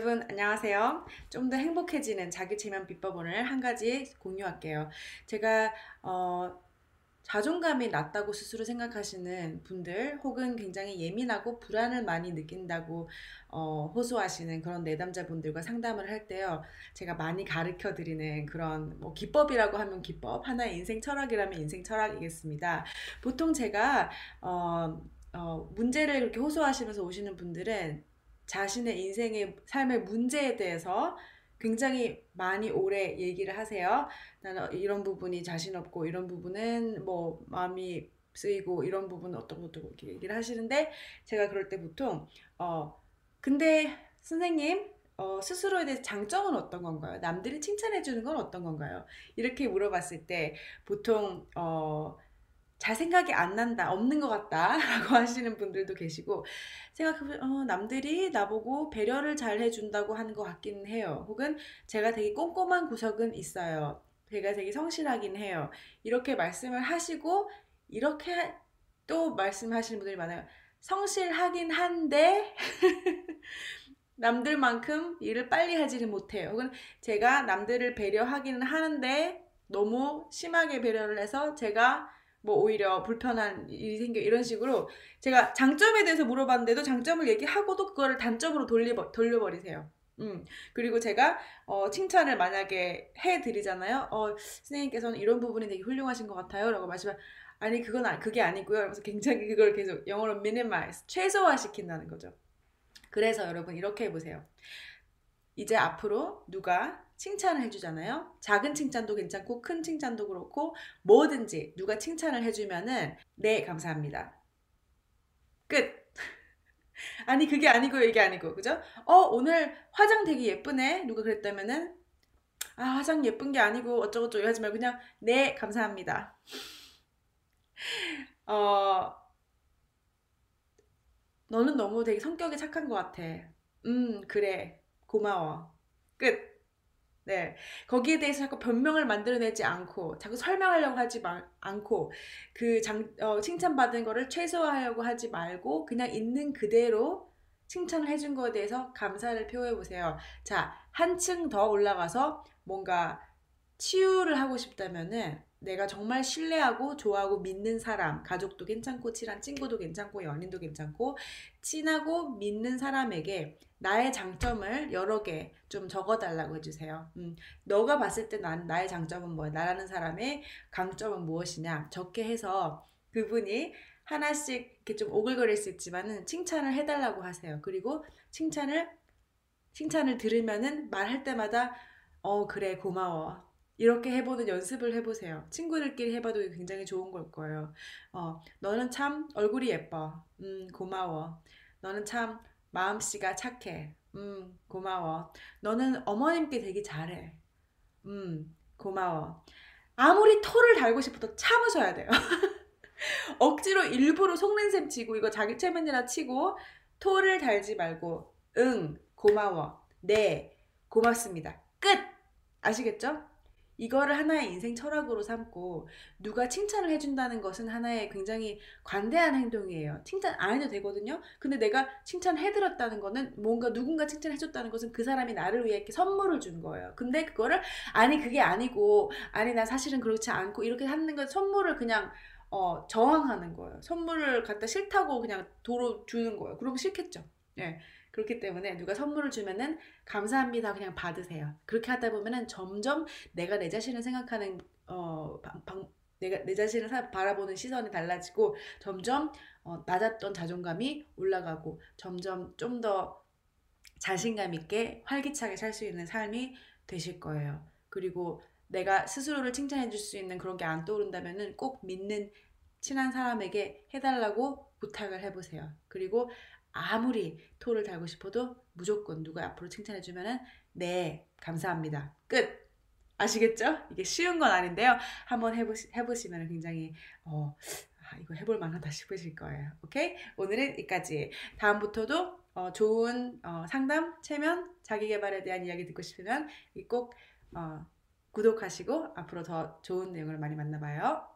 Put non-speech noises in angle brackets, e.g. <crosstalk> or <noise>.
여러분 안녕하세요. 좀 더 행복해지는 자기 체면 비법을 한 가지 공유할게요. 제가 어, 자존감이 낮다고 스스로 생각하시는 분들 혹은 굉장히 예민하고 불안을 많이 느낀다고 어, 호소하시는 그런 내담자분들과 상담을 할 때요. 제가 많이 가르쳐 드리는 그런 뭐 기법이라고 하면 기법, 하나의 인생 철학이라면 인생 철학이겠습니다. 보통 제가 어, 어, 문제를 그렇게 호소하시면서 오시는 분들은 자신의 인생의 삶의 문제에 대해서 굉장히 많이 오래 얘기를 하세요. 나는 이런 부분이 자신 없고 이런 부분은 뭐 마음이 쓰이고 이런 부분은 어떤 것도 이렇게 얘기를 하시는데 제가 그럴 때 보통 어 근데 선생님 어, 스스로에 대해 장점은 어떤 건가요? 남들이 칭찬해 주는 건 어떤 건가요? 이렇게 물어봤을 때 보통 어, 잘 생각이 안 난다, 없는 것 같다 라고 <laughs> 하시는 분들도 계시고 생각해보면 어, 남들이 나보고 배려를 잘 해준다고 하는 것 같긴 해요. 혹은 제가 되게 꼼꼼한 구석은 있어요. 제가 되게 성실하긴 해요. 이렇게 말씀을 하시고 이렇게 또 말씀하시는 분들이 많아요. 성실하긴 한데 <laughs> 남들만큼 일을 빨리 하지는 못해요. 혹은 제가 남들을 배려하기는 하는데 너무 심하게 배려를 해서 제가 뭐 오히려 불편한 일이 생겨 이런 식으로 제가 장점에 대해서 물어봤는데도 장점을 얘기하고도 그거를 단점으로 돌려 돌려버리세요. 음 그리고 제가 어, 칭찬을 만약에 해드리잖아요. 어 선생님께서는 이런 부분이 되게 훌륭하신 것 같아요 라고 말씀하 아니 그건 아, 그게 아니고요. 그래서 굉장히 그걸 계속 영어로 minimize 최소화시킨다는 거죠. 그래서 여러분 이렇게 해보세요. 이제 앞으로 누가 칭찬을 해주잖아요. 작은 칭찬도 괜찮고 큰 칭찬도 그렇고 뭐든지 누가 칭찬을 해주면은 네 감사합니다. 끝. <laughs> 아니 그게 아니고 이게 아니고 그죠? 어 오늘 화장 되게 예쁘네 누가 그랬다면은 아 화장 예쁜 게 아니고 어쩌고저쩌고 하지 말고 그냥 네 감사합니다. <laughs> 어 너는 너무 되게 성격이 착한 것 같아. 음 그래 고마워. 끝. 네. 거기에 대해서 자꾸 변명을 만들어내지 않고, 자꾸 설명하려고 하지 마, 않고, 그 장, 어, 칭찬받은 거를 최소화하려고 하지 말고, 그냥 있는 그대로 칭찬을 해준 거에 대해서 감사를 표해 보세요. 자, 한층 더 올라가서 뭔가 치유를 하고 싶다면은, 내가 정말 신뢰하고 좋아하고 믿는 사람, 가족도 괜찮고, 친한 친구도 괜찮고, 연인도 괜찮고, 친하고 믿는 사람에게 나의 장점을 여러 개 좀 적어달라고 해주세요. 음, 너가 봤을 때 난, 나의 장점은 뭐야? 나라는 사람의 강점은 무엇이냐? 적게 해서 그분이 하나씩 이렇게 좀 오글거릴 수 있지만은 칭찬을 해달라고 하세요. 그리고 칭찬을, 칭찬을 들으면은 말할 때마다 어, 그래, 고마워. 이렇게 해보는 연습을 해보세요. 친구들끼리 해봐도 굉장히 좋은 걸 거예요. 어, 너는 참 얼굴이 예뻐. 음, 고마워. 너는 참 마음씨가 착해. 음, 고마워. 너는 어머님께 되게 잘해. 음, 고마워. 아무리 토를 달고 싶어도 참으셔야 돼요. <laughs> 억지로 일부러 속는 셈 치고 이거 자기 체면이라 치고 토를 달지 말고 응, 고마워. 네, 고맙습니다. 끝! 아시겠죠? 이거를 하나의 인생 철학으로 삼고 누가 칭찬을 해준다는 것은 하나의 굉장히 관대한 행동이에요. 칭찬 안 해도 되거든요. 근데 내가 칭찬해드렸다는 거는 뭔가 누군가 칭찬해줬다는 것은 그 사람이 나를 위해 이렇게 선물을 준 거예요. 근데 그거를 아니 그게 아니고 아니 나 사실은 그렇지 않고 이렇게 하는 건 선물을 그냥 어, 저항하는 거예요. 선물을 갖다 싫다고 그냥 도로 주는 거예요. 그러면 싫겠죠. 예. 그렇기 때문에 누가 선물을 주면은 감사합니다 그냥 받으세요. 그렇게 하다 보면은 점점 내가 내 자신을 생각하는 어 방, 방, 내가 내 자신을 사, 바라보는 시선이 달라지고 점점 어, 낮았던 자존감이 올라가고 점점 좀 더 자신감 있게 활기차게 살 수 있는 삶이 되실 거예요. 그리고 내가 스스로를 칭찬해 줄 수 있는 그런 게 안 떠오른다면은 꼭 믿는 친한 사람에게 해달라고 부탁을 해보세요. 그리고 아무리 토를 달고 싶어도 무조건 누가 앞으로 칭찬해주면은 네 감사합니다. 끝. 아시겠죠? 이게 쉬운 건 아닌데요. 한번 해보시, 해보시면 굉장히 어, 아, 이거 해볼 만하다 싶으실 거예요. 오케이? 오늘은 여기까지. 다음부터도 어, 좋은 어, 상담 체면 자기개발에 대한 이야기 듣고 싶으면 꼭 어, 구독하시고 앞으로 더 좋은 내용을 많이 만나봐요